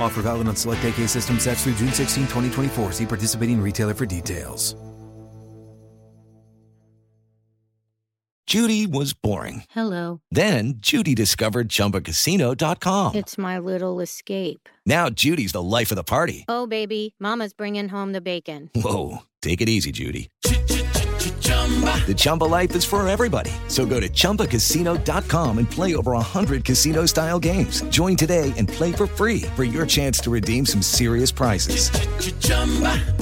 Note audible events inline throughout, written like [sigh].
Offer valid on select AK system sets through June 16, 2024. See participating retailer for details. Judy was boring. Hello. Then Judy discovered ChumbaCasino.com. It's my little escape. Now Judy's the life of the party. Oh, baby, Mama's bringing home the bacon. Whoa, take it easy, Judy. The Chumba life is for everybody. So go to ChumbaCasino.com and play over 100 casino style games. Join today and play for free for your chance to redeem some serious prizes.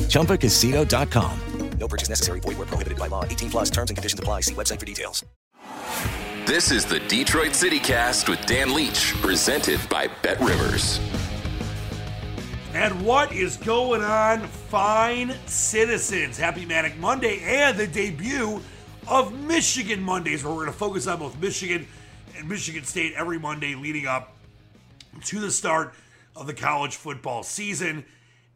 ChumbaCasino.com. No purchase necessary. Void where prohibited by law. 18 plus terms and conditions apply. See website for details. This is the Detroit City Cast with Dan Leach, presented by Bet Rivers. And what is going on, fine citizens? Happy Manic Monday and the debut of Michigan Mondays, where we're going to focus on both Michigan and Michigan State every Monday leading up to the start of the college football season.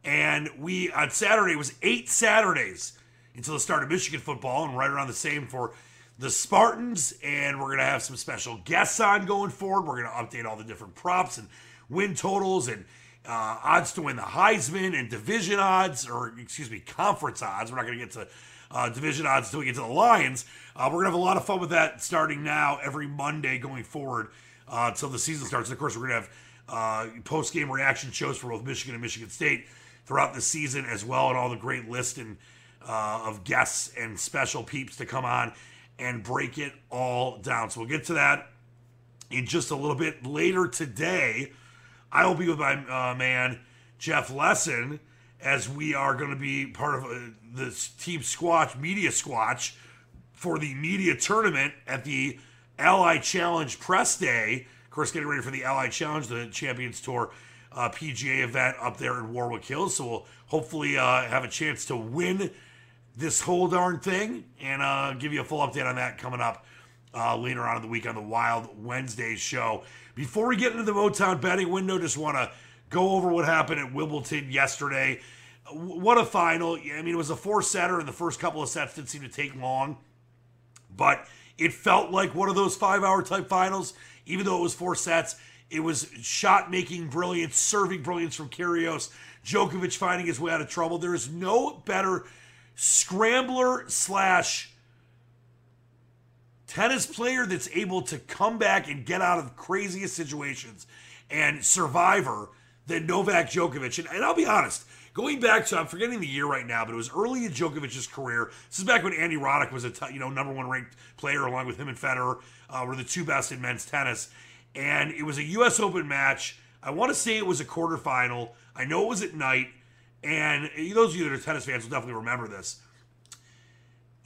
And we, on Saturday, was eight Saturdays until the start of Michigan football, and right around the same for the Spartans. And we're going to have some special guests on going forward. We're going to update all the different props and win totals and uh, odds to win the Heisman and division odds, or excuse me, conference odds. We're not going to get to uh, division odds until we get to the Lions. Uh, we're going to have a lot of fun with that starting now every Monday going forward uh, until the season starts. And of course, we're going to have uh, post game reaction shows for both Michigan and Michigan State throughout the season as well, and all the great list and uh, of guests and special peeps to come on and break it all down. So we'll get to that in just a little bit later today. I will be with my uh, man Jeff Lesson as we are going to be part of uh, this Team Squatch Media Squatch for the media tournament at the Ally Challenge Press Day. Of course, getting ready for the Ally Challenge, the Champions Tour uh, PGA event up there in Warwick Hills. So we'll hopefully uh, have a chance to win this whole darn thing and uh, give you a full update on that coming up uh, later on in the week on the Wild Wednesday show. Before we get into the Motown betting window, just want to go over what happened at Wimbledon yesterday. What a final. I mean, it was a four setter, and the first couple of sets didn't seem to take long, but it felt like one of those five hour type finals, even though it was four sets. It was shot making brilliance, serving brilliance from Kyrgios, Djokovic finding his way out of trouble. There is no better scrambler slash tennis player that's able to come back and get out of craziest situations and survivor than Novak Djokovic. And, and, I'll be honest, going back to I'm forgetting the year right now, but it was early in Djokovic's career. This is back when Andy Roddick was a t- you know number one ranked player, along with him and Federer uh, were the two best in men's tennis. And it was a U.S. Open match. I want to say it was a quarterfinal. I know it was at night. And those of you that are tennis fans will definitely remember this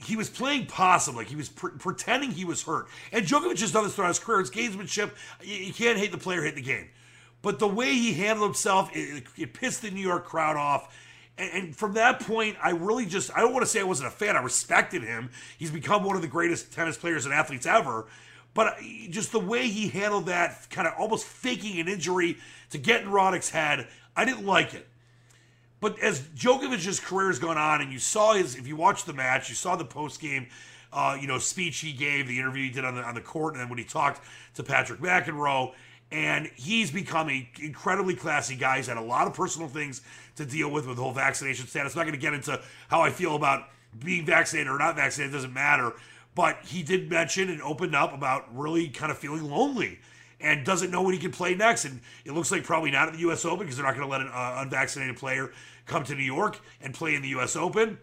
he was playing possum, like he was pre- pretending he was hurt. And Djokovic has done this throughout his career. It's gamesmanship. You, you, can't hate the player, hate the game. But the way he handled himself, it, it pissed the New York crowd off. And, and, from that point, I really just, I don't want to say I wasn't a fan. I respected him. He's become one of the greatest tennis players and athletes ever. But uh, just the way he handled that, kind of almost faking an injury to get in Roddick's head, I didn't like it. But as Djokovic's career has gone on, and you saw his, if you watched the match, you saw the post game, uh, you know, speech he gave, the interview he did on the on the court, and then when he talked to Patrick McEnroe, and he's become an incredibly classy guy. He's had a lot of personal things to deal with with the whole vaccination status. I'm not going to get into how I feel about being vaccinated or not vaccinated. It doesn't matter. But he did mention and opened up about really kind of feeling lonely and doesn't know when he can play next. And it looks like probably not at the U.S. Open because they're not going to let an uh, unvaccinated player come to New York and play in the U.S. Open.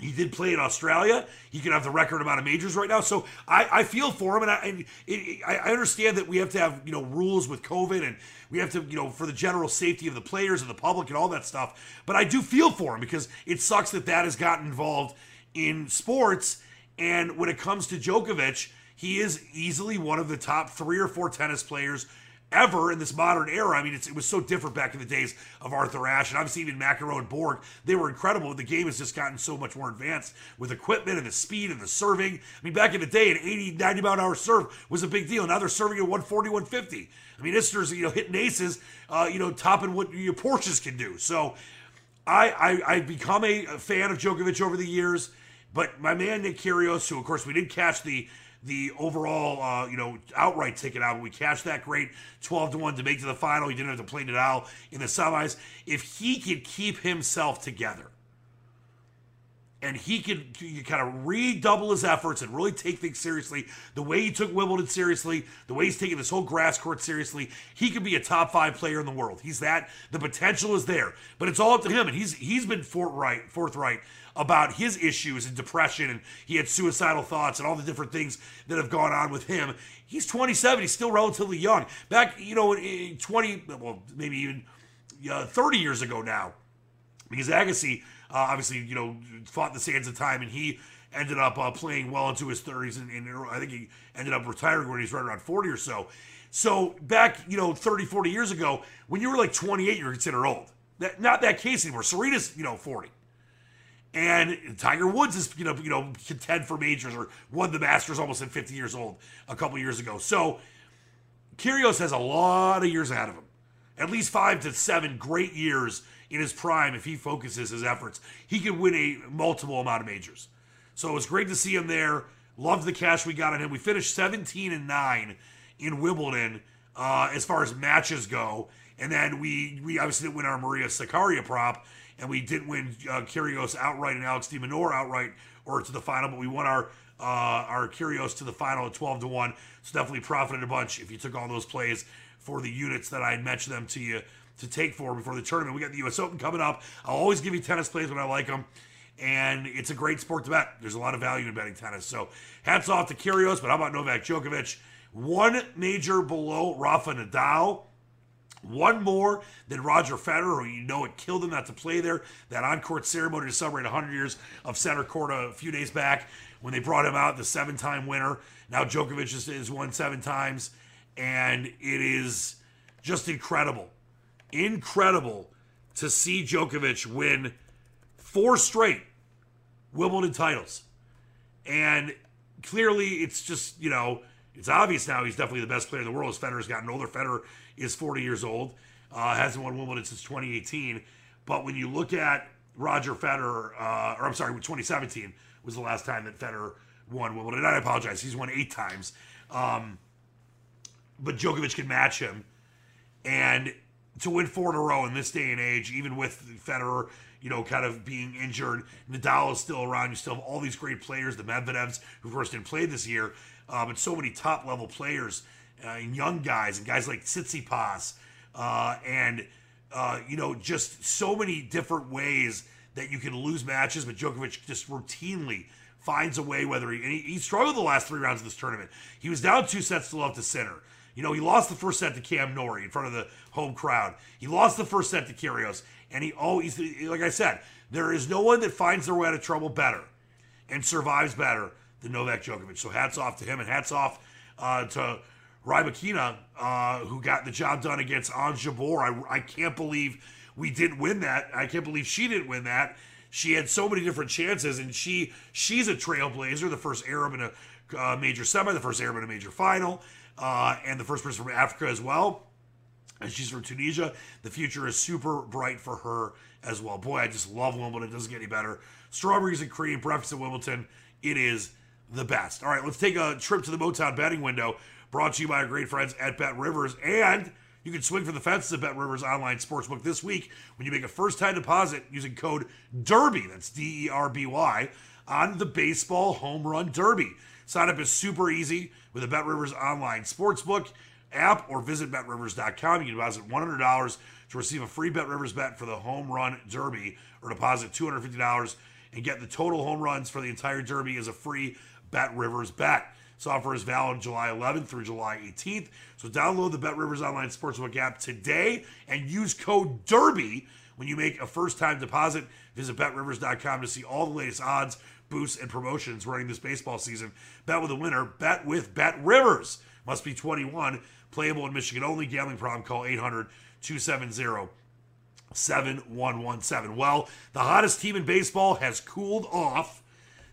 He did play in Australia. He could have the record amount of majors right now. So I, I feel for him, and, I, it, it, I understand that we have to have you know rules with COVID, and we have to you know for the general safety of the players and the public and all that stuff. But I do feel for him because it sucks that that has gotten involved in sports. And when it comes to Djokovic, he is easily one of the top three or four tennis players ever in this modern era. I mean, it was so different back in the days of Arthur Ashe and obviously even McEnroe and Borg. They were incredible. The game has just gotten so much more advanced with equipment and the speed and the serving. I mean, back in the day, an 80, 90 mile an hour serve was a big deal. Now they're serving at 140, 150. I mean, Isner's, you know, hitting aces, uh, you know, topping what your Porsches can do. So I, I, I've become a, a fan of Djokovic over the years. But my man Nick Kyrgios, who of course we did catch the the overall, uh, you know, outright ticket out. We cashed that great 12 to 1 to make to the final. He didn't have to play Nadal in the semis. If he could keep himself together and he could, could kind of redouble his efforts and really take things seriously, the way he took Wimbledon seriously, the way he's taking this whole grass court seriously, he could be a top five player in the world. He's that. The potential is there, but it's all up to him. And he's he's been forthright, forthright about his issues and depression, and he had suicidal thoughts and all the different things that have gone on with him. He's 27. He's still relatively young. Back, you know, 20, well, maybe even uh, 30 years ago now, because Agassi uh, obviously, you know, fought the sands of time, and he ended up uh, playing well into his 30s, and, and, I think he ended up retiring when he was right around 40 or so. So back, you know, 30, 40 years ago, when you were like 28, you're considered old. That, not that case anymore. Serena's, you know, 40. And Tiger Woods is, you know, you know, contend for majors or won the Masters almost at 50 years old a couple years ago. So Kyrgios has a lot of years ahead of him. At least five to seven great years in his prime if he focuses his efforts. He could win a multiple amount of majors. So it was great to see him there. Loved the cash we got on him. We finished 17 and 9 in Wimbledon uh, as far as matches go. And then we we obviously didn't win our Maria Sakkari prop and we didn't win uh, Kyrgios outright and Alex de Minaur outright or to the final, but we won our uh, our Kyrgios to the final at 12 to 1. So definitely profited a bunch if you took all those plays for the units that I mentioned them to you to take for before the tournament. We got the U.S. Open coming up. I'll always give you tennis plays when I like them. And it's a great sport to bet. There's a lot of value in betting tennis. So hats off to Kyrgios, but how about Novak Djokovic? One major below Rafa Nadal. One more than Roger Federer, you know it killed him not to play there. That on court ceremony to celebrate 100 years of center court a few days back when they brought him out, the seven time winner. Now Djokovic has, has won seven times, and it is just incredible. Incredible to see Djokovic win four straight Wimbledon titles. And clearly, it's just, you know, it's obvious now he's definitely the best player in the world as Federer's gotten older. Federer is 40 years old, uh, hasn't won Wimbledon since 2018. But when you look at Roger Federer, uh, or I'm sorry, 2017 was the last time that Federer won Wimbledon. I apologize, he's won eight times. Um, but Djokovic can match him. And to win four in a row in this day and age, even with Federer, you know, kind of being injured, Nadal is still around. You still have all these great players, the Medvedevs, who first didn't play this year, uh, but so many top level players uh, and young guys and guys like Tsitsipas, uh, and uh, you know just so many different ways that you can lose matches. But Djokovic just routinely finds a way. Whether he, he, he struggled the last three rounds of this tournament, he was down two sets to love to Sinner. You know, he lost the first set to Cam Norrie in front of the home crowd. He lost the first set to Kyrgios, and he always, like I said, there is no one that finds their way out of trouble better and survives better than Novak Djokovic. So hats off to him, and hats off uh, to Rybakina, uh, who got the job done against Ons Jabeur. I, I can't believe we didn't win that. I can't believe she didn't win that. She had so many different chances, and she she's a trailblazer, the first Arab in a uh, major semi, the first Arab in a major final, uh, and the first person from Africa as well. And she's from Tunisia. The future is super bright for her as well. Boy, I just love Wimbledon. It doesn't get any better. Strawberries and cream, breakfast at Wimbledon. It is the best. All right, let's take a trip to the Motown betting window, brought to you by our great friends at Bet Rivers. And you can swing for the fences at Bet Rivers online sportsbook this week when you make a first time deposit using code DERBY, that's D E R B Y, on the baseball home run derby. Sign up is super easy with the Bet Rivers online sportsbook app or visit betrivers.com. You can deposit $100 to receive a free Bet Rivers bet for the home run derby or deposit $250 and get the total home runs for the entire derby as a free Bet Rivers bet. This offer is valid July 11th through July 18th. So download the Bet Rivers online sportsbook app today and use code DERBY when you make a first time deposit. Visit betrivers.com to see all the latest odds, boosts, and promotions running this baseball season. Bet with a winner. Bet with Bet Rivers. Must be 21. Playable in Michigan only. Gambling problem. Call 800 270 7117. Well, the hottest team in baseball has cooled off.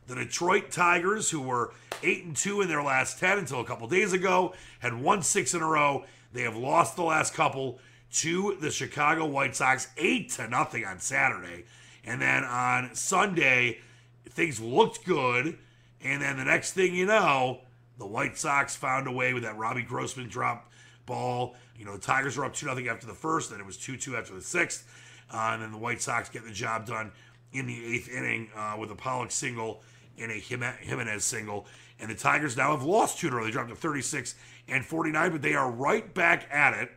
The Detroit Tigers, who were 8 and 2 in their last 10 until a couple days ago, had won six in a row. They have lost the last couple to the Chicago White Sox, 8 to nothing on Saturday. And then on Sunday, things looked good. And then the next thing you know, the White Sox found a way with that Robbie Grossman drop ball. You know, the Tigers were up 2 0 after the first, then it was 2 2 after the sixth. Uh, and then the White Sox get the job done in the eighth inning uh, with a Pollock single and a Jimenez single. And the Tigers now have lost two in a row. They dropped to 36 and 49, but they are right back at it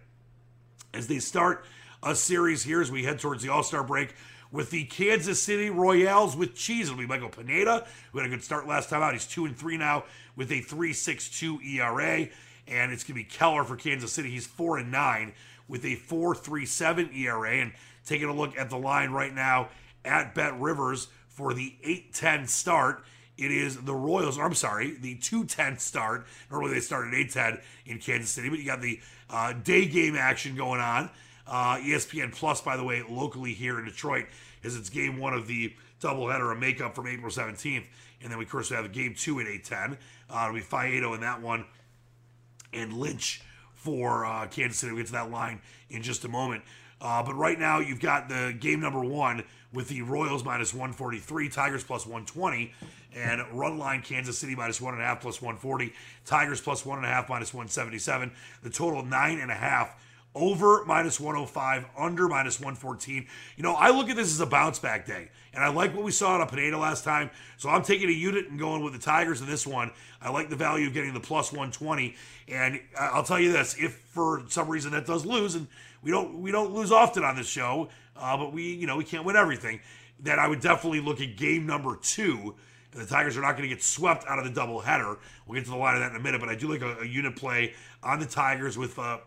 as they start a series here as we head towards the All Star break with the Kansas City Royals with cheese. It'll be Michael Pineda, who had a good start last time out. He's 2 and 3 now with a 3.62 ERA. And it's going to be Keller for Kansas City. He's 4 and 9 with a 4.37 ERA. And taking a look at the line right now at Bet Rivers for the 8-10 start. It is the Royals, or I'm sorry, the 2-10 start. Normally they start at 8-10 in Kansas City, but you got the uh, day game action going on. Uh, ESPN Plus, by the way, locally here in Detroit, is it's game one of the doubleheader of makeup from April 17th. And then, we, of course, we have game two at 8-10. Uh, it'll be Faedo in that one and Lynch for uh, Kansas City. We'll get to that line in just a moment. Uh, but right now, you've got the game number one with the Royals minus 143, Tigers plus 120, and run line Kansas City minus one and a half plus 140, Tigers plus one and a half minus 177. The total nine and a half. Over minus 105, under minus 114. You know, I look at this as a bounce back day, and I like what we saw on Pineda last time. So I'm taking a unit and going with the Tigers in this one. I like the value of getting the plus 120. And I'll tell you this: if for some reason that does lose, and we don't we don't lose often on this show, uh, but we you know we can't win everything. That I would definitely look at game number two. The Tigers are not going to get swept out of the doubleheader. We'll get to the line of that in a minute, but I do like a, a unit play on the Tigers with uh,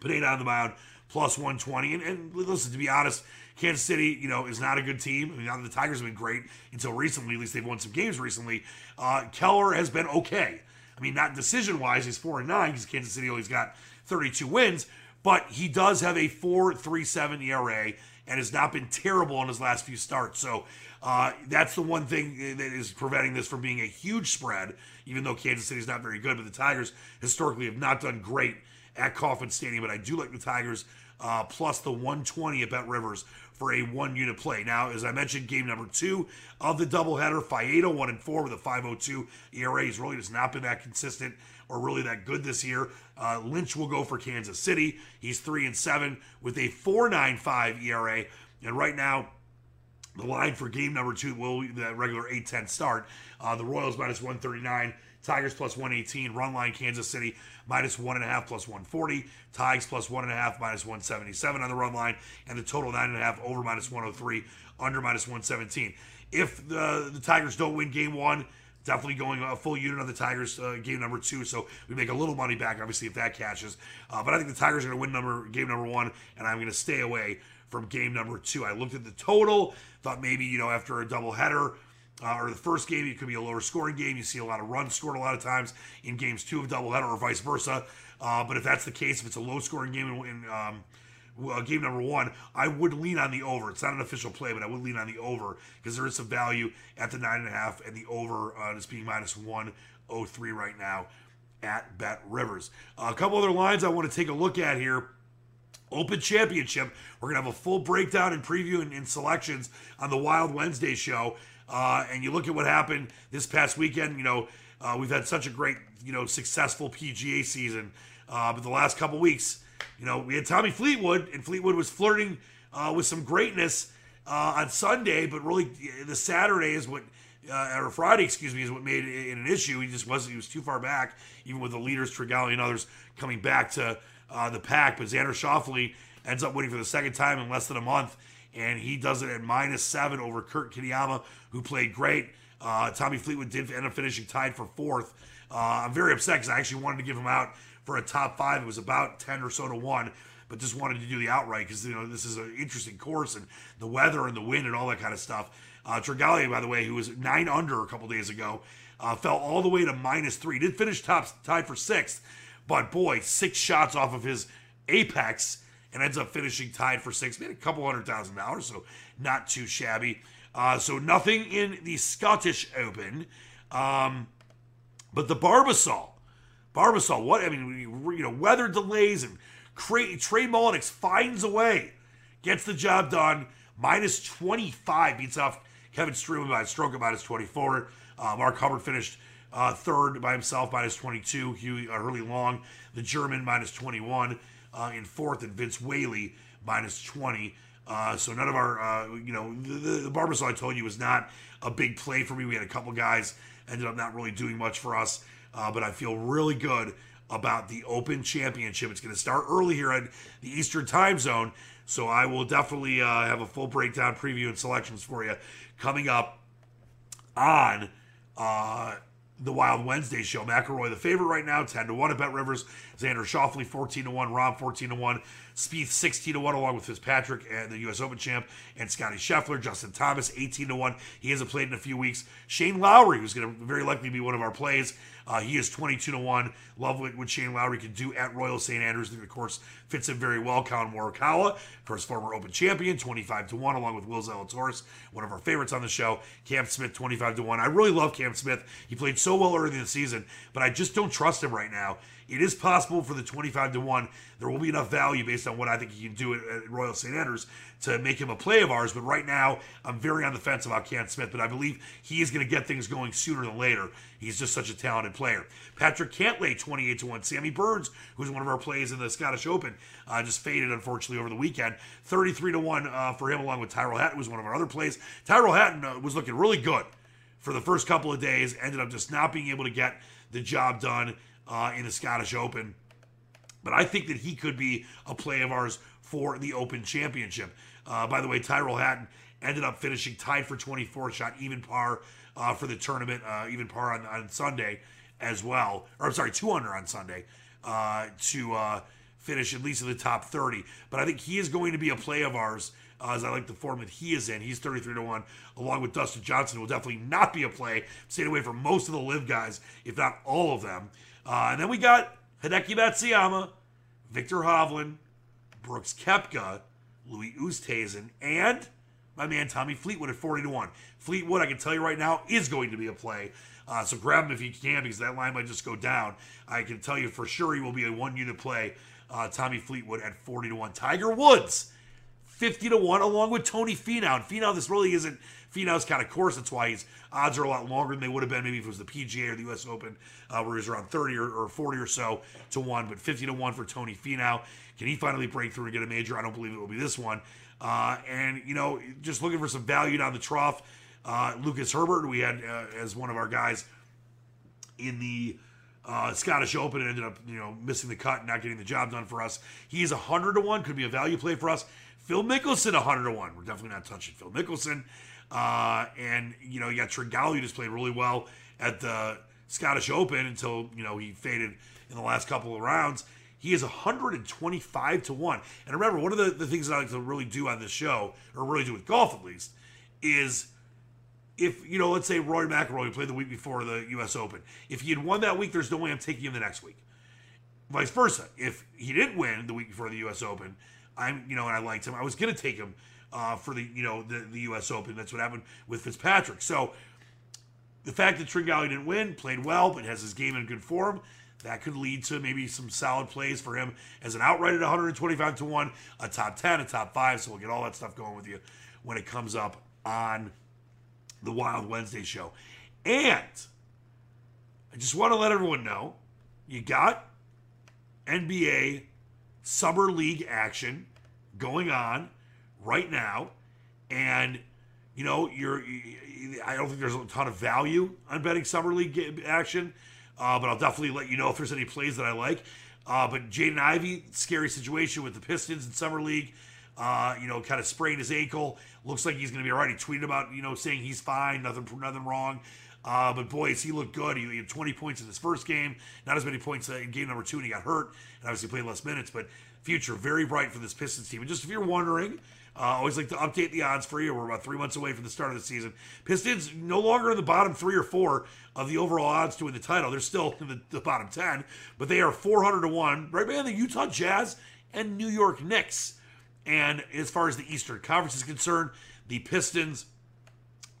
Pineda on the mound plus 120. And, and, listen, to be honest, Kansas City, you know, is not a good team. I mean, the Tigers have been great until recently. At least they've won some games recently. Uh, Keller has been okay. I mean, not decision wise, he's four and nine because Kansas City always got 32 wins, but he does have a 4.37 ERA and has not been terrible in his last few starts. So uh, that's the one thing that is preventing this from being a huge spread. Even though Kansas City is not very good, but the Tigers historically have not done great at Kauffman Stadium. But I do like the Tigers uh, plus the 120 at Bet Rivers for a one unit play. Now, as I mentioned, game number two of the doubleheader, Faedo one and four with a 502 ERA. He's really just not been that consistent or really that good this year. Uh, Lynch will go for Kansas City. He's three and seven with a 4.95 ERA. And right now, the line for game number two will be the regular 8-10 start. Uh, the Royals minus 139. Tigers plus 118. Run line Kansas City minus 1.5 plus 140. Tigers plus 1.5 minus 177 on the run line. And the total 9.5 over minus 103, under minus 117. If the, the Tigers don't win game one, definitely going a full unit on the Tigers uh, game number two. So we make a little money back, obviously, if that catches. Uh, but I think the Tigers are going to win number game number one, and I'm going to stay away from game number two. I looked at the total, thought maybe, you know, after a doubleheader, uh, or the first game, it could be a lower scoring game. You see a lot of runs scored a lot of times in games two of doubleheader or vice versa. Uh, but if that's the case, if it's a low scoring game um, uh, game number one, I would lean on the over. It's not an official play, but I would lean on the over because there is some value at the nine and a half, and the over uh, is being minus one oh three right now at Bet Rivers. a couple other lines I want to take a look at here Open Championship. We're going to have a full breakdown and preview and, and selections on the Wild Wednesday show. Uh, and you look at what happened this past weekend, you know, uh, we've had such a great, you know, successful PGA season. Uh, but the last couple weeks, you know, we had Tommy Fleetwood, and Fleetwood was flirting uh, with some greatness uh, on Sunday, but really the Saturday is what, uh, or Friday, excuse me, is what made it an issue. He just wasn't, he was too far back, even with the leaders, Tringale and others coming back to the pack. But Xander Schauffele ends up winning for the second time in less than a month, and he does it at minus seven over Kurt Kitayama, who played great. Uh, Tommy Fleetwood did end up finishing tied for fourth. Uh, I'm very upset because I actually wanted to give him out for a top five. It was about 10 or so to one, but just wanted to do the outright because, you know, this is an interesting course and the weather and the wind and all that kind of stuff. Uh, Tringale, by the way, who was nine under a couple days ago, uh, fell all the way to minus three. Did finish top tied for sixth, but boy, six shots off of his apex and ends up finishing tied for sixth. Made a couple hundred thousand dollars, so not too shabby. Uh, so nothing in the Scottish Open. Um, but the Barbasol, Barbasol, what I mean, you know, weather delays and Trey, Trey finds a way, gets the job done. Minus 25 beats off Kevin Streelman by a stroke of minus 24. Uh, Mark Hubbard finished uh, third by himself, minus 22. Hughie uh, Hurly Long, the German, minus 21 uh, in fourth, and Vince Whaley minus 20. Uh, so none of our, uh, you know, the, the Barbasol I told you was not a big play for me. We had a couple guys ended up not really doing much for us, uh, but I feel really good about the Open Championship. It's going to start early here at the Eastern Time Zone, so I will definitely uh, have a full breakdown, preview, and selections for you coming up on uh, the Wild Wednesday show. McIlroy, the favorite right now, 10 to 1 at Bet Rivers. Xander Schauffele, 14 to 1. Rahm, 14 to 1. Spieth, 16 to 1, along with Fitzpatrick and the U.S. Open champ. And Scotty Scheffler. Justin Thomas, 18 to 1. He hasn't played in a few weeks. Shane Lowry, who's going to very likely be one of our plays. Uh, he is 22 to 1. Love what, what Shane Lowry can do at Royal St. Andrews. Of course, fits in very well. Collin Morikawa, first former Open champion, 25 to 1, along with Will Zalatoris, one of our favorites on the show. Cam Smith, 25 to 1. I really love Cam Smith. He played so well early in the season, but I just don't trust him right now. It is possible for the 25 to 1. There will be enough value based on what I think he can do at, at Royal St. Andrews to make him a play of ours. But right now, I'm very on the fence about Cam Smith, but I believe he is going to get things going sooner than later. He's just such a talented player. Patrick Cantlay, 28 to 1. Sammy Burns, who's one of our plays in the Scottish Open, uh, just faded, unfortunately, over the weekend. 33 to 1 uh, for him, along with Tyrrell Hatton, was one of our other plays. Tyrrell Hatton uh, was looking really good for the first couple of days, ended up just not being able to get the job done uh, in the Scottish Open. But I think that he could be a play of ours for the Open Championship. Uh, by the way, Tyrrell Hatton ended up finishing tied for 24, shot even par uh, for the tournament, uh, even par on, on Sunday as well. Or I'm sorry, two under on Sunday uh, to uh, finish at least in the top 30. But I think he is going to be a play of ours. Uh, as I like the form that he is in, he's 33 to 1, along with Dustin Johnson, will definitely not be a play. Stayed away from most of the live guys, if not all of them. Uh, and then we got Hideki Matsuyama, Viktor Hovland, Brooks Koepka, Louis Oosthuizen, and my man Tommy Fleetwood at 40 to 1. Fleetwood, I can tell you right now, is going to be a play. Uh, so grab him if you can because that line might just go down. I can tell you for sure he will be a one unit play. Uh, Tommy Fleetwood at 40 to 1. Tiger Woods, 50 to 1, along with Tony Finau. And Finau, this really isn't Finau's kind of course. That's why his odds are a lot longer than they would have been maybe if it was the PGA or the U.S. Open, uh, where he was around 30 or, or 40 or so to 1. But 50 to 1 for Tony Finau. Can he finally break through and get a major? I don't believe it will be this one. Uh, and, you know, just looking for some value down the trough. Uh, Lucas Herbert, we had uh, as one of our guys in the uh, Scottish Open and ended up, you know, missing the cut and not getting the job done for us. He is 100 to 1, could be a value play for us. Phil Mickelson, 100 to 1. We're definitely not touching Phil Mickelson. Uh, and, you know, you got Tringale, who just played really well at the Scottish Open until, you know, he faded in the last couple of rounds. He is 125 to 1. And remember, one of the, the things that I like to really do on this show, or really do with golf at least, is if, you know, let's say Rory McIlroy played the week before the U.S. Open. If he had won that week, there's no way I'm taking him the next week. Vice versa. If he didn't win the week before the U.S. Open, I'm, you know, and I liked him, I was going to take him uh, for the, you know, the, the U.S. Open. That's what happened with Fitzpatrick. So the fact that Tringale didn't win, played well, but has his game in good form, that could lead to maybe some solid plays for him as an outright at 125 to 1, a top 10, a top 5. So we'll get all that stuff going with you when it comes up on the Wild Wednesday show. And I just want to let everyone know you got NBA Summer League action going on right now. And, you know, you're, I don't think there's a ton of value on betting Summer League action, uh, but I'll definitely let you know if there's any plays that I like. Uh, but Jaden Ivey, scary situation with the Pistons in Summer League. Uh, you know, kind of sprained his ankle. Looks like he's going to be all right. He tweeted about, you know, saying he's fine, nothing, nothing wrong. Uh, but boy, he looked good. He, had 20 points in his first game, not as many points in game number two, and he got hurt, and obviously played less minutes. But future very bright for this Pistons team. And just if you're wondering, uh, always like to update the odds for you. We're about three months away from the start of the season. Pistons no longer in the bottom three or four of the overall odds to win the title. They're still in the, the bottom 10, but they are 400 to 1, right behind the Utah Jazz and New York Knicks. And as far as the Eastern Conference is concerned, the Pistons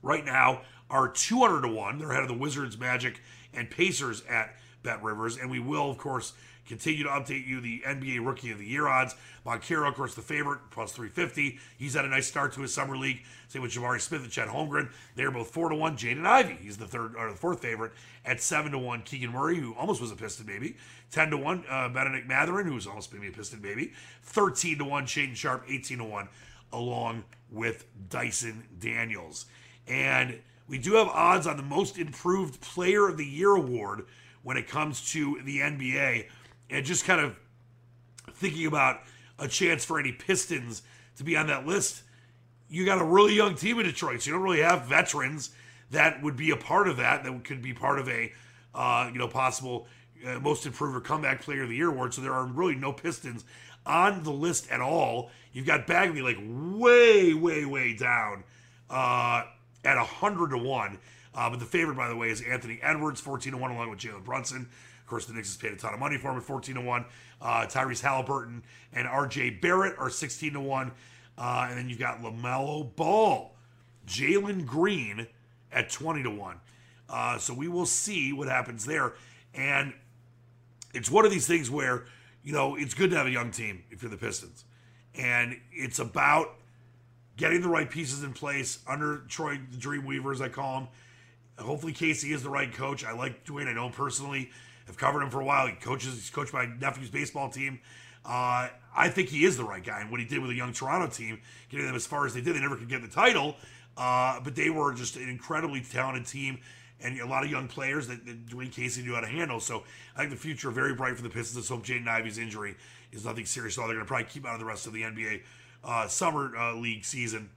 right now are 200 to 1. They're ahead of the Wizards, Magic, and Pacers at Bet Rivers. And we will, of course, continue to update you the NBA Rookie of the Year odds. Banchero, of course, the favorite, plus 350. He's had a nice start to his summer league. Same with Jabari Smith and Chet Holmgren. They're both 4 to 1. Jaden Ivey, he's the third or the fourth favorite at 7 to 1. Keegan Murray, who almost was a Piston baby. 10 to 1. Uh, Bennedict Mathurin, who's almost maybe a Piston baby. 13 to 1. Shaedon Sharpe, 18 to 1, along with Dyson Daniels. And we do have odds on the most improved player of the year award when it comes to the NBA. And just kind of thinking about a chance for any Pistons to be on that list, you got a really young team in Detroit. So you don't really have veterans that would be a part of that, that could be part of a, uh, you know, possible uh, most improved or comeback player of the year award. So there are really no Pistons on the list at all. You've got Bagley like way, way, way down. Uh, at 100 to 1. Uh, but the favorite, by the way, is Anthony Edwards, 14 to 1, along with Jalen Brunson. Of course, the Knicks has paid a ton of money for him at 14 to 1. Uh, Tyrese Halliburton and RJ Barrett are 16 to 1. Uh, and then you've got LaMelo Ball, Jalen Green at 20 to 1. Uh, so we will see what happens there. And it's one of these things where, you know, it's good to have a young team if you're the Pistons. And it's about getting the right pieces in place under Troy the Dreamweaver, as I call him. Hopefully, Casey is the right coach. I like Dwane. I know him personally. I've covered him for a while. He coaches. He's coached my nephew's baseball team. Uh, I think he is the right guy. And what he did with a young Toronto team, getting them as far as they did, they never could get the title, uh, but they were just an incredibly talented team and a lot of young players that, that Dwane Casey knew how to handle. So I think the future very bright for the Pistons. Let's hope Jaden Ivey's injury is nothing serious all. They're going to probably keep out of the rest of the NBA uh, summer uh, league season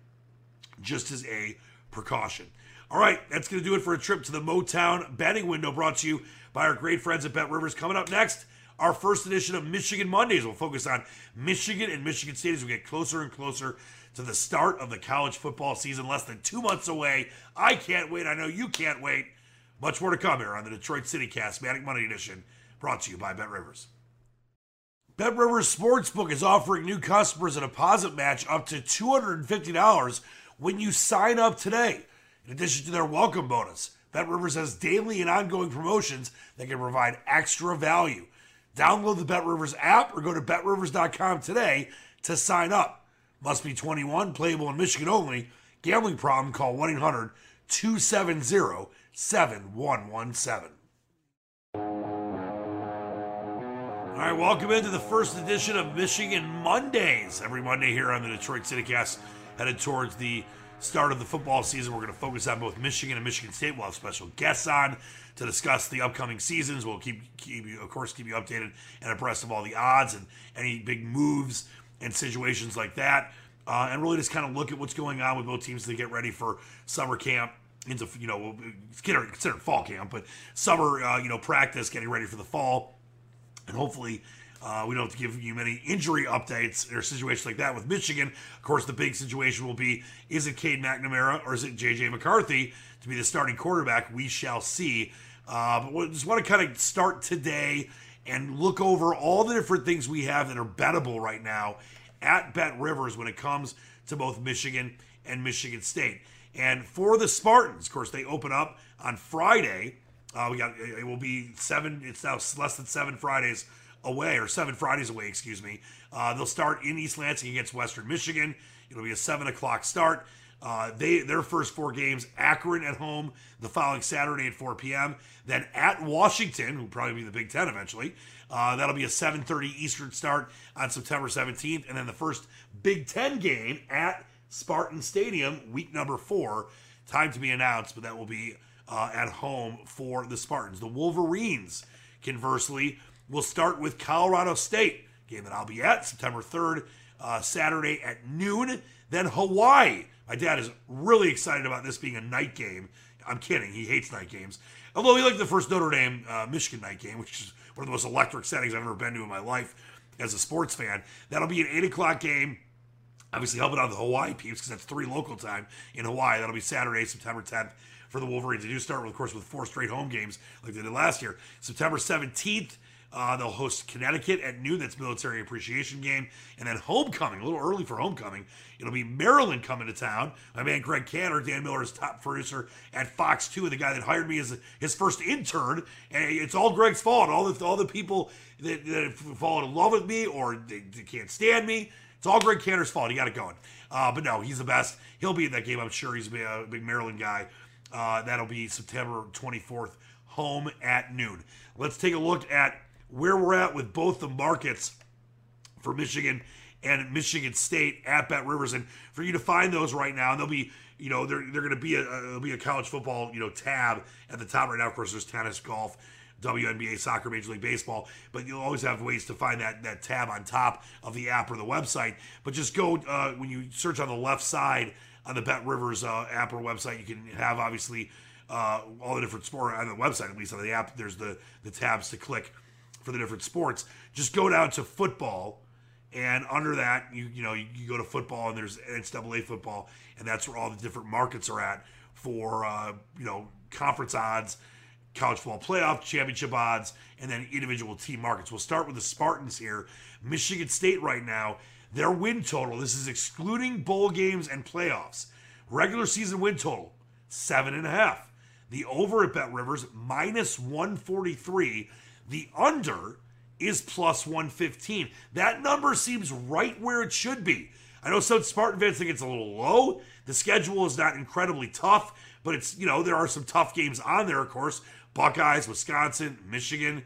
just as a precaution. All right, that's going to do it for a trip to the Motown betting window brought to you by our great friends at Bet Rivers. Coming up next, our first edition of Michigan Mondays. We'll focus on Michigan and Michigan State as we get closer and closer to the start of the college football season, less than two months away. I can't wait. I know you can't wait. Much more to come here on the Detroit City Cast Manic Monday Edition, brought to you by Bet Rivers. Bet Rivers Sportsbook is offering new customers a deposit match up to $250 when you sign up today. In addition to their welcome bonus, Bet Rivers has daily and ongoing promotions that can provide extra value. Download the Bet Rivers app or go to betrivers.com today to sign up. Must be 21, playable in Michigan only. Gambling problem, call 1 800 270 7117. All right, welcome into the first edition of Michigan Mondays. Every Monday here on the Detroit CityCast, headed towards the start of the football season. We're going to focus on both Michigan and Michigan State. We'll have special guests on to discuss the upcoming seasons. We'll keep, keep you, of course, keep you updated and abreast of all the odds and any big moves and situations like that. Uh, and really just kind of look at what's going on with both teams to get ready for summer camp into you know it's considered fall camp, but summer uh, you know practice, getting ready for the fall and hopefully uh, we don't have to give you many injury updates or situations like that with Michigan. Of course, the big situation will be is it Cade McNamara or is it JJ McCarthy to be the starting quarterback? We shall see. Uh, but we just want to kind of start today and look over all the different things we have that are bettable right now at Bet Rivers when it comes to both Michigan and Michigan State. And for the Spartans, of course, they open up on Friday Uh, we got it will be seven. It's now less than seven Fridays away, or seven Fridays away, excuse me. Uh, they'll start in East Lansing against Western Michigan. It'll be a seven o'clock start. Uh, they their first four games: Akron at home the following Saturday at 4 p.m. Then at Washington, who'll probably be the Big Ten eventually. Uh, that'll be a 7:30 Eastern start on September 17th, and then the first Big Ten game at Spartan Stadium, week number four. Time to be announced, but that will be uh, at home for the Spartans. The Wolverines, conversely, will start with Colorado State, game that I'll be at September 3rd, uh, Saturday at noon. Then Hawaii. My dad is really excited about this being a night game. I'm kidding. He hates night games. Although he liked the first Notre Dame uh, Michigan night game, which is one of the most electric settings I've ever been to in my life as a sports fan. That'll be an 8 o'clock game. Obviously, helping out the Hawaii peeps because that's three local time in Hawaii. That'll be Saturday, September 10th for the Wolverines. They do start, with, of course, with four straight home games like they did last year. September 17th, uh, they'll host Connecticut at noon. That's military appreciation game. And then homecoming, a little early for homecoming. It'll be Maryland coming to town. My man Greg Cantor, Dan Miller's top producer at Fox 2, and the guy that hired me as his first intern. And it's all Greg's fault. All the, all the people that, that have fallen in love with me or they, they can't stand me. It's all Greg Cantor's fault. He got it going. Uh, but no, he's the best. He'll be in that game. I'm sure he's a big Maryland guy. Uh, that'll be September 24th, home at noon. Let's take a look at where we're at with both the markets for Michigan and Michigan State at Bet Rivers, and for you to find those right now, and they'll be, you know, they're they're going to be a there'll be a college football, you know, tab at the top right now. Of course, there's tennis, golf, WNBA, soccer, Major League Baseball, but you'll always have ways to find that that tab on top of the app or the website. But just go uh, when you search on the left side on the Bet Rivers uh, app or website, you can have obviously uh, all the different sport on the website, at least on the app. There's the the tabs to click for the different sports. Just go down to football, and under that, you you know you, you go to football, and there's NCAA football, and that's where all the different markets are at for uh, you know conference odds, college football playoff, championship odds, and then individual team markets. We'll start with the Spartans here. Michigan State right now, their win total. This is excluding bowl games and playoffs. Regular season win total seven and a half. The over at Bet Rivers minus 143 the under is plus 115. That number seems right where it should be. I know some Spartan fans think it's a little low. The schedule is not incredibly tough, but it's, you know, there are some tough games on there, of course. Buckeyes, Wisconsin, Michigan,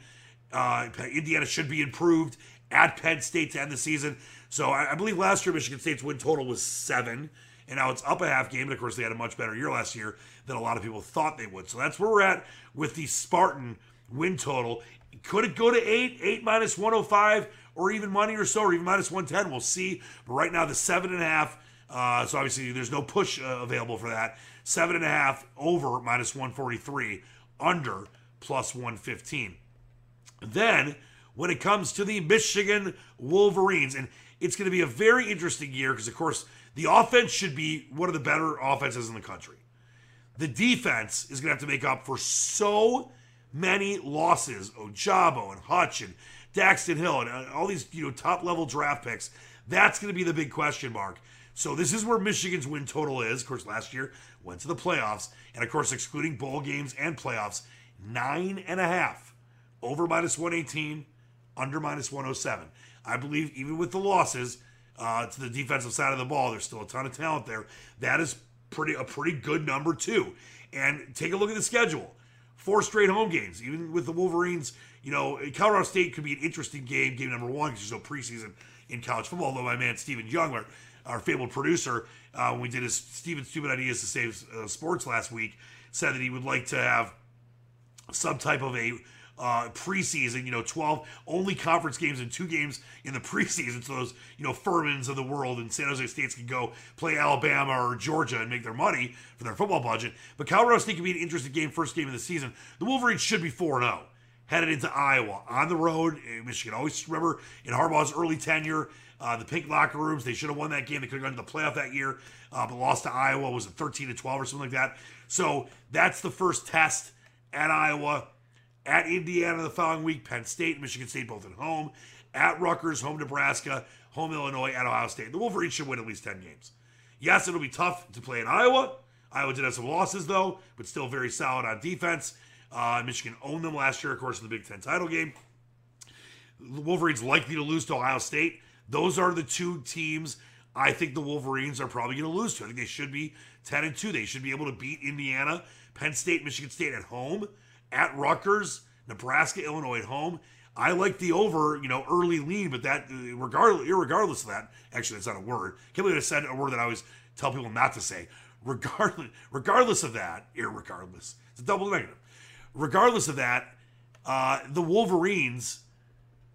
uh, Indiana should be improved at Penn State to end the season. So I, I believe last year Michigan State's win total was seven, and now it's up a half game. And of course, they had a much better year last year than a lot of people thought they would. So that's where we're at with the Spartan win total. Could it go to eight, eight minus 105, or even money or so, or even minus 110? We'll see. But right now, the seven and a half. Uh, so obviously, there's no push uh, available for that. Seven and a half over minus 143, under plus 115. Then, when it comes to the Michigan Wolverines, and it's going to be a very interesting year because, of course, the offense should be one of the better offenses in the country. The defense is going to have to make up for so many losses. Ojabo and Hutch and Daxton Hill and uh, all these you know top level draft picks. That's going to be the big question mark. So this is where Michigan's win total is. Of course, last year went to the playoffs, and of course, excluding bowl games and playoffs, nine and a half over minus 118, under minus 107. I believe even with the losses uh, to the defensive side of the ball, there's still a ton of talent there. That is pretty a pretty good number too. And take a look at the schedule four straight home games. Even with the Wolverines, you know, Colorado State could be an interesting game, game number one, because there's no preseason in college football. Although my man Stephen Young, our, our fabled producer, uh, when we did his Stephen Stupid Ideas to Save uh, Sports last week, said that he would like to have some type of a uh, preseason, you know, 12 only conference games and two games in the [laughs] preseason. So those, you know, Furmans of the world and San Jose States can go play Alabama or Georgia and make their money for their football budget. But Colorado State can be an interesting game, first game of the season. The Wolverines should be 4 0 headed into Iowa on the road. Michigan always remember in Harbaugh's early tenure, uh, the pink locker rooms. They should have won that game. They could have gone to the playoff that year, uh, but lost to Iowa. Was it 13 to 12 or something like that? So that's the first test at Iowa at Indiana the following week, Penn State, Michigan State both at home, at Rutgers, home Nebraska, home Illinois, at Ohio State. The Wolverines should win at least 10 games. Yes, it'll be tough to play in Iowa. Iowa did have some losses, though, but still very solid on defense. Uh, Michigan owned them last year, of course, in the Big Ten title game. The Wolverines likely to lose to Ohio State. Those are the two teams I think the Wolverines are probably going to lose to. I think they should be 10 and 2. They should be able to beat Indiana, Penn State, Michigan State at home, at Rutgers, Nebraska, Illinois at home. I like the over, you know, early lean, but that regardless, regardless of that, actually, that's not a word. Can't believe I said a word that I always tell people not to say. Regardless, regardless of that, irregardless, it's a double negative. Regardless of that, uh, the Wolverines,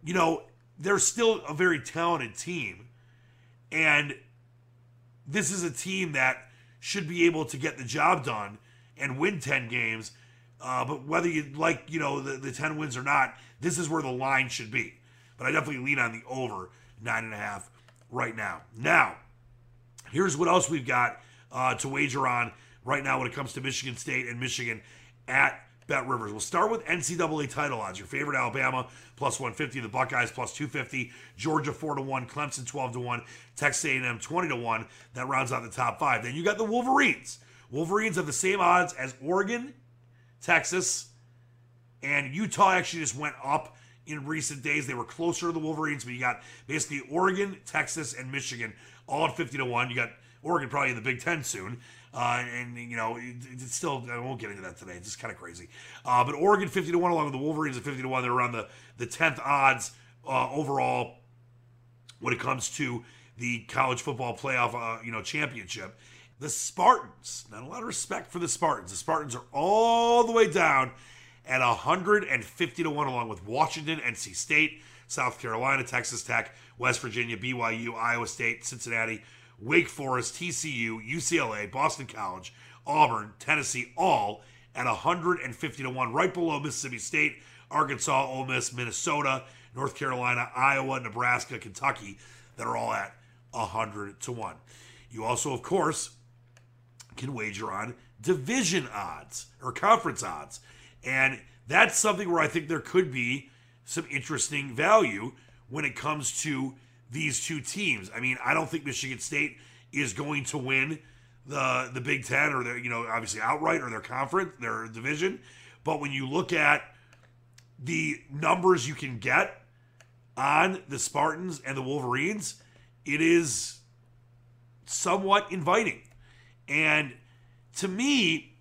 you know, they're still a very talented team, and this is a team that should be able to get the job done and win ten games. Uh, but whether you like, you know, the, the 10 wins or not, this is where the line should be. But I definitely lean on the over nine and a half right now. Now, here's what else we've got uh, to wager on right now when it comes to Michigan State and Michigan at Bet Rivers. We'll start with NCAA title odds. Your favorite Alabama plus 150, the Buckeyes plus 250, Georgia 4 to 1, Clemson 12 to 1, Texas A&M 20 to 1. That rounds out the top five. Then you got the Wolverines. Wolverines have the same odds as Oregon Texas, and Utah actually just went up in recent days. They were closer to the Wolverines, but you got basically Oregon, Texas, and Michigan all at 50 to 1. You got Oregon probably in the Big Ten soon. Uh, and, you know, it, it's still, I won't get into that today. It's just kind of crazy. Uh, but Oregon 50 to 1 along with the Wolverines at 50 to 1. They're around the, the 10th odds uh, overall when it comes to the college football playoff, uh, you know, championship. The Spartans, not a lot of respect for the Spartans. The Spartans are all the way down at 150 to 1, along with Washington, NC State, South Carolina, Texas Tech, West Virginia, BYU, Iowa State, Cincinnati, Wake Forest, TCU, UCLA, Boston College, Auburn, Tennessee, all at 150 to 1, right below Mississippi State, Arkansas, Ole Miss, Minnesota, North Carolina, Iowa, Nebraska, Kentucky, that are all at 100 to 1. You also, of course, can wager on division odds or conference odds. And that's something where I think there could be some interesting value when it comes to these two teams. I mean, I don't think Michigan State is going to win the the Big Ten or their, you know, obviously outright or their conference, their division. But when you look at the numbers you can get on the Spartans and the Wolverines, it is somewhat inviting. And to me,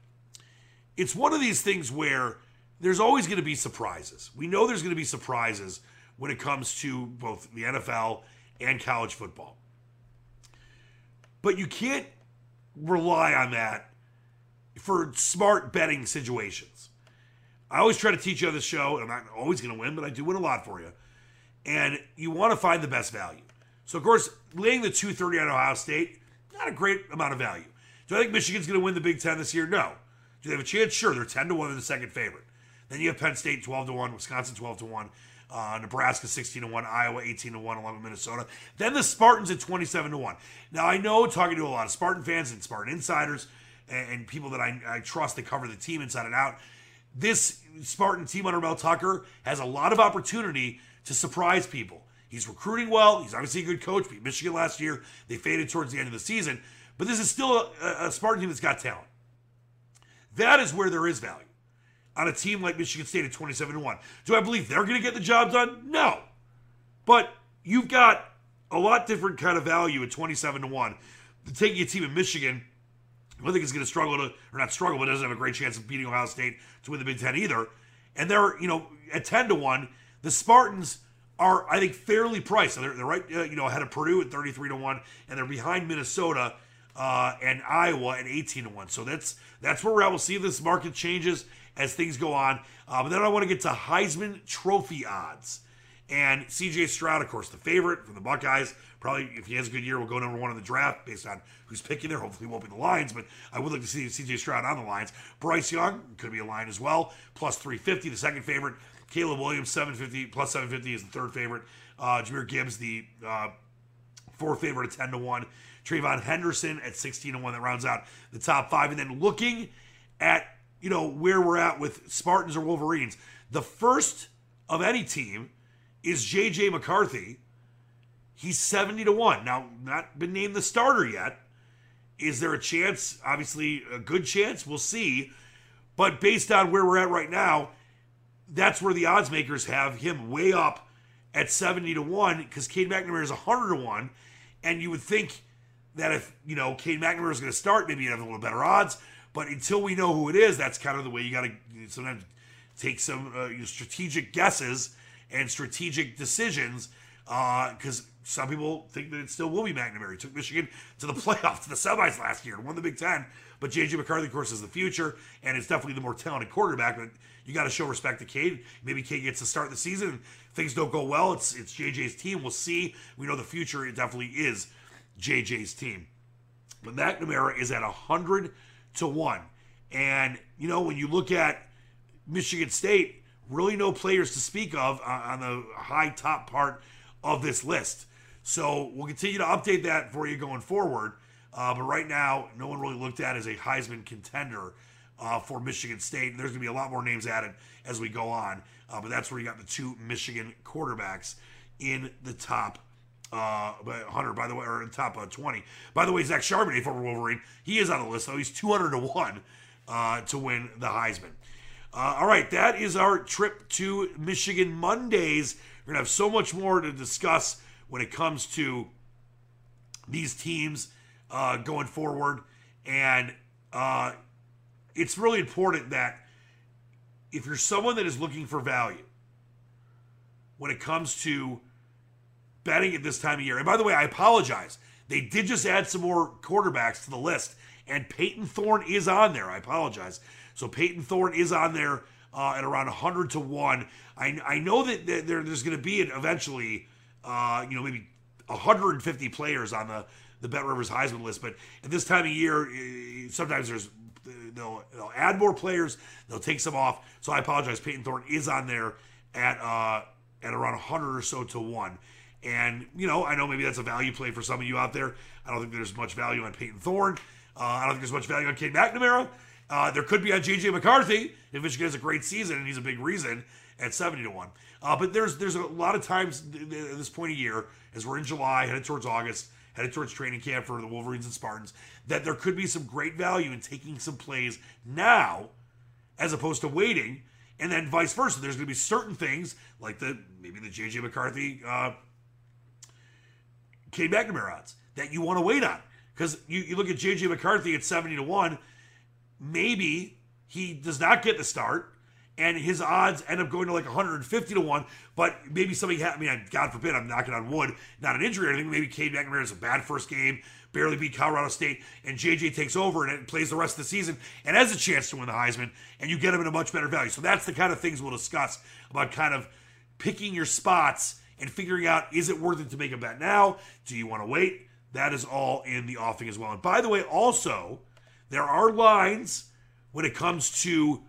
it's one of these things where there's always going to be surprises. We know there's going to be surprises when it comes to both the NFL and college football. But you can't rely on that for smart betting situations. I always try to teach you on the show, and I'm not always going to win, but I do win a lot for you. And you want to find the best value. So, of course, laying the 230 on Ohio State, not a great amount of value. Do I think Michigan's going to win the Big Ten this year? No. Do they have a chance? Sure. They're 10 to 1. They're the second favorite. Then you have Penn State 12 to 1, Wisconsin 12 to 1, uh, Nebraska 16 to 1, Iowa 18 to 1, along with Minnesota. Then the Spartans at 27 to 1. Now, I know talking to a lot of Spartan fans and Spartan insiders and, and people that I, I trust that cover the team inside and out, this Spartan team under Mel Tucker has a lot of opportunity to surprise people. He's recruiting well. He's obviously a good coach. Beat Michigan last year. They faded towards the end of the season. But this is still a, a Spartan team that's got talent. That is where there is value on a team like Michigan State at 27 1. Do I believe they're going to get the job done? No. But you've got a lot different kind of value at 27 to 1. Taking a team in Michigan, I think is going to struggle to, or not struggle, but doesn't have a great chance of beating Ohio State to win the Big Ten either. And they're, you know, at 10 to 1, the Spartans are, I think, fairly priced. They're, they're right, uh, you know, ahead of Purdue at 33 to 1, and they're behind Minnesota uh, and Iowa at 18 to 1. So that's that's where at. We'll see this market changes as things go on. Uh, but then I want to get to Heisman Trophy odds. And CJ Stroud, of course, the favorite from the Buckeyes. Probably, if he has a good year, we'll go number one in the draft based on who's picking there. Hopefully, won't be the Lions, but I would like to see CJ Stroud on the Lions. Bryce Young could be a line as well, plus 350, the second favorite. Caleb Williams, 750, plus 750 is the third favorite. Uh, Jahmyr Gibbs, the uh, fourth favorite at 10 to 1. TreVeyon Henderson at 16 to 1 that rounds out the top five. And then looking at, you know, where we're at with Spartans or Wolverines, the first of any team is JJ McCarthy. He's 70 to 1. Now, not been named the starter yet. Is there a chance? Obviously, a good chance. We'll see. But based on where we're at right now, that's where the odds makers have him way up at 70 to 1 because Cade McNamara is 100 to 1. And you would think that if, you know, Cade McNamara is going to start, maybe you'd have a little better odds. But until we know who it is, that's kind of the way you got to sometimes take some uh, strategic guesses and strategic decisions because uh, some people think that it still will be McNamara. He took Michigan to the [laughs] playoffs, to the semis last year, and won the Big Ten. But J.J. McCarthy, of course, is the future, and it's definitely the more talented quarterback. But you got to show respect to Cade. Maybe Cade gets to start the season. Things don't go well. It's it's JJ's team. We'll see. We know the future. It definitely is JJ's team. But McNamara is at hundred to one, and you know when you look at Michigan State, really no players to speak of on the high top part of this list. So we'll continue to update that for you going forward. Uh, but right now, no one really looked at as a Heisman contender uh, for Michigan State. And there's going to be a lot more names added as we go on. Uh, but that's where you got the two Michigan quarterbacks in the top uh, 100, by the way, or in top uh, 20. By the way, Zach Charbonnet, former Wolverine, he is on the list, though. He's 200 to 1 uh, to win the Heisman. Uh, all right, that is our trip to Michigan Mondays. We're going to have so much more to discuss when it comes to these teams uh, going forward. And uh, it's really important that if you're someone that is looking for value when it comes to betting at this time of year, and by the way, I apologize. They did just add some more quarterbacks to the list, and Peyton Thorne is on there. I apologize. So Peyton Thorne is on there uh, at around 100 to 1. I, I know that, that there, there's going to be an eventually, uh, you know, maybe 150 players on the, the Bet Rivers Heisman list, but at this time of year, eh, sometimes there's they'll, they'll add more players, they'll take some off. So I apologize. Peyton Thorne is on there at uh, at around 100 or so to 1. And, you know, I know maybe that's a value play for some of you out there. I don't think there's much value on Peyton Thorne. Uh, I don't think there's much value on Cade McNamara. Uh, there could be on JJ McCarthy if Michigan has a great season and he's a big reason at 70 to 1. Uh, but there's there's a lot of times at this point of year, as we're in July, headed towards August, headed towards training camp for the Wolverines and Spartans, that there could be some great value in taking some plays now as opposed to waiting. And then vice versa. There's going to be certain things like the maybe the JJ McCarthy, uh, Cade McNamara odds that you want to wait on. Because you, you look at JJ McCarthy at 70 to 1, maybe he does not get the start and his odds end up going to like 150 to 1. But maybe something happened. I mean, God forbid, I'm knocking on wood, not an injury or anything. Maybe Cade McNamara has a bad first game, barely beat Colorado State, and JJ takes over and plays the rest of the season and has a chance to win the Heisman, and you get him at a much better value. So that's the kind of things we'll discuss about kind of picking your spots and figuring out is it worth it to make a bet now? Do you want to wait? That is all in the offing as well. And by the way, also, there are lines when it comes to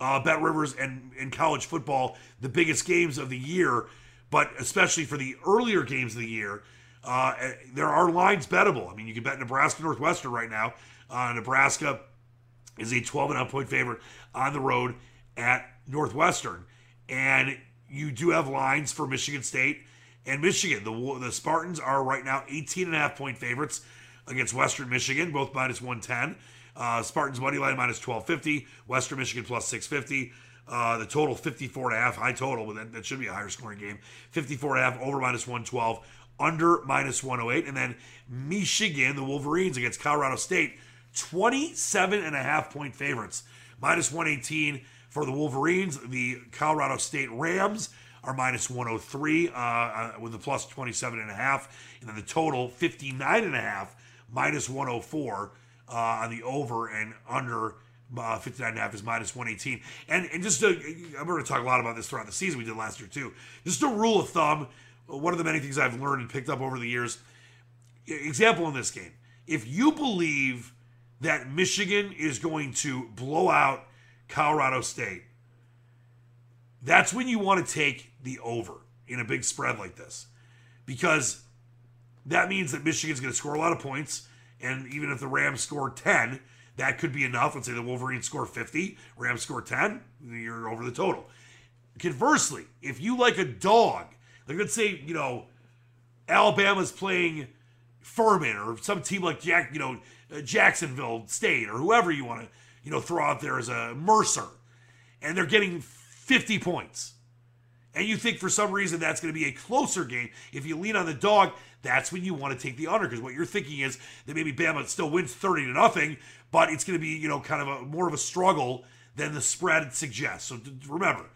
uh, Bet Rivers and in college football, the biggest games of the year, but especially for the earlier games of the year, uh, there are lines bettable. I mean, you can bet Nebraska Northwestern right now. Uh, Nebraska is a 12 and a half point favorite on the road at Northwestern. And you do have lines for Michigan State and Michigan. The, the Spartans are right now 18 and a half point favorites against Western Michigan, both minus 110. Uh, Spartans money line minus 1250, Western Michigan plus 650. Uh, the total 54 and a half, high total, but that, that should be a higher scoring game. 54 and a half over minus 112, under minus 108. And then Michigan, the Wolverines against Colorado State, 27 and a half point favorites, minus 118 for the Wolverines. The Colorado State Rams are minus 103 uh, uh, with a plus 27 and a half. And then the total 59 and a half, minus 104 uh, on the over and under uh, 59 and a half is minus 118. And, and just to, I'm going to talk a lot about this throughout the season we did last year too. Just a rule of thumb, one of the many things I've learned and picked up over the years. Example in this game. If you believe that Michigan is going to blow out Colorado State, that's when you want to take the over in a big spread like this. Because that means that Michigan's going to score a lot of points and even if the Rams score 10, that could be enough. Let's say the Wolverines score 50, Rams score 10, you're over the total. Conversely, if you like a dog, like let's say, you know, Alabama's playing Furman or some team like Jack, you know, uh, Jacksonville State or whoever you want to, you know, throw out there as a Mercer, and they're getting 50 points. And you think for some reason that's going to be a closer game. If you lean on the dog, that's when you want to take the under because what you're thinking is that maybe Bama still wins 30 to nothing, but it's going to be, you know, kind of a more of a struggle than the spread suggests. So remember,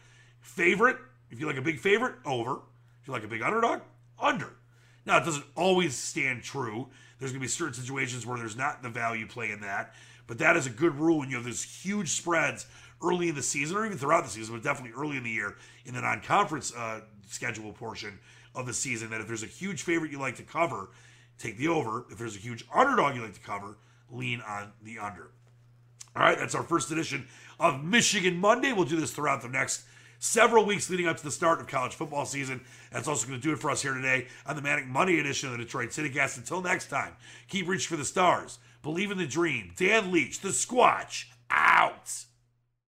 favorite, if you like a big favorite, over. If you like a big underdog, under. Now, it doesn't always stand true. There's going to be certain situations where there's not the value play in that, but that is a good rule when you have these huge spreads early in the season or even throughout the season, but definitely early in the year in the non conference uh, schedule portion of the season. That if there's a huge favorite you like to cover, take the over. If there's a huge underdog you like to cover, lean on the under. All right, that's our first edition of Michigan Monday. We'll do this throughout the next several weeks leading up to the start of college football season. That's also going to do it for us here today on the Manic Monday edition of the Detroit CityCast. Until next time, keep reaching for the stars. Believe in the dream. Dan Leach, the Squatch, out.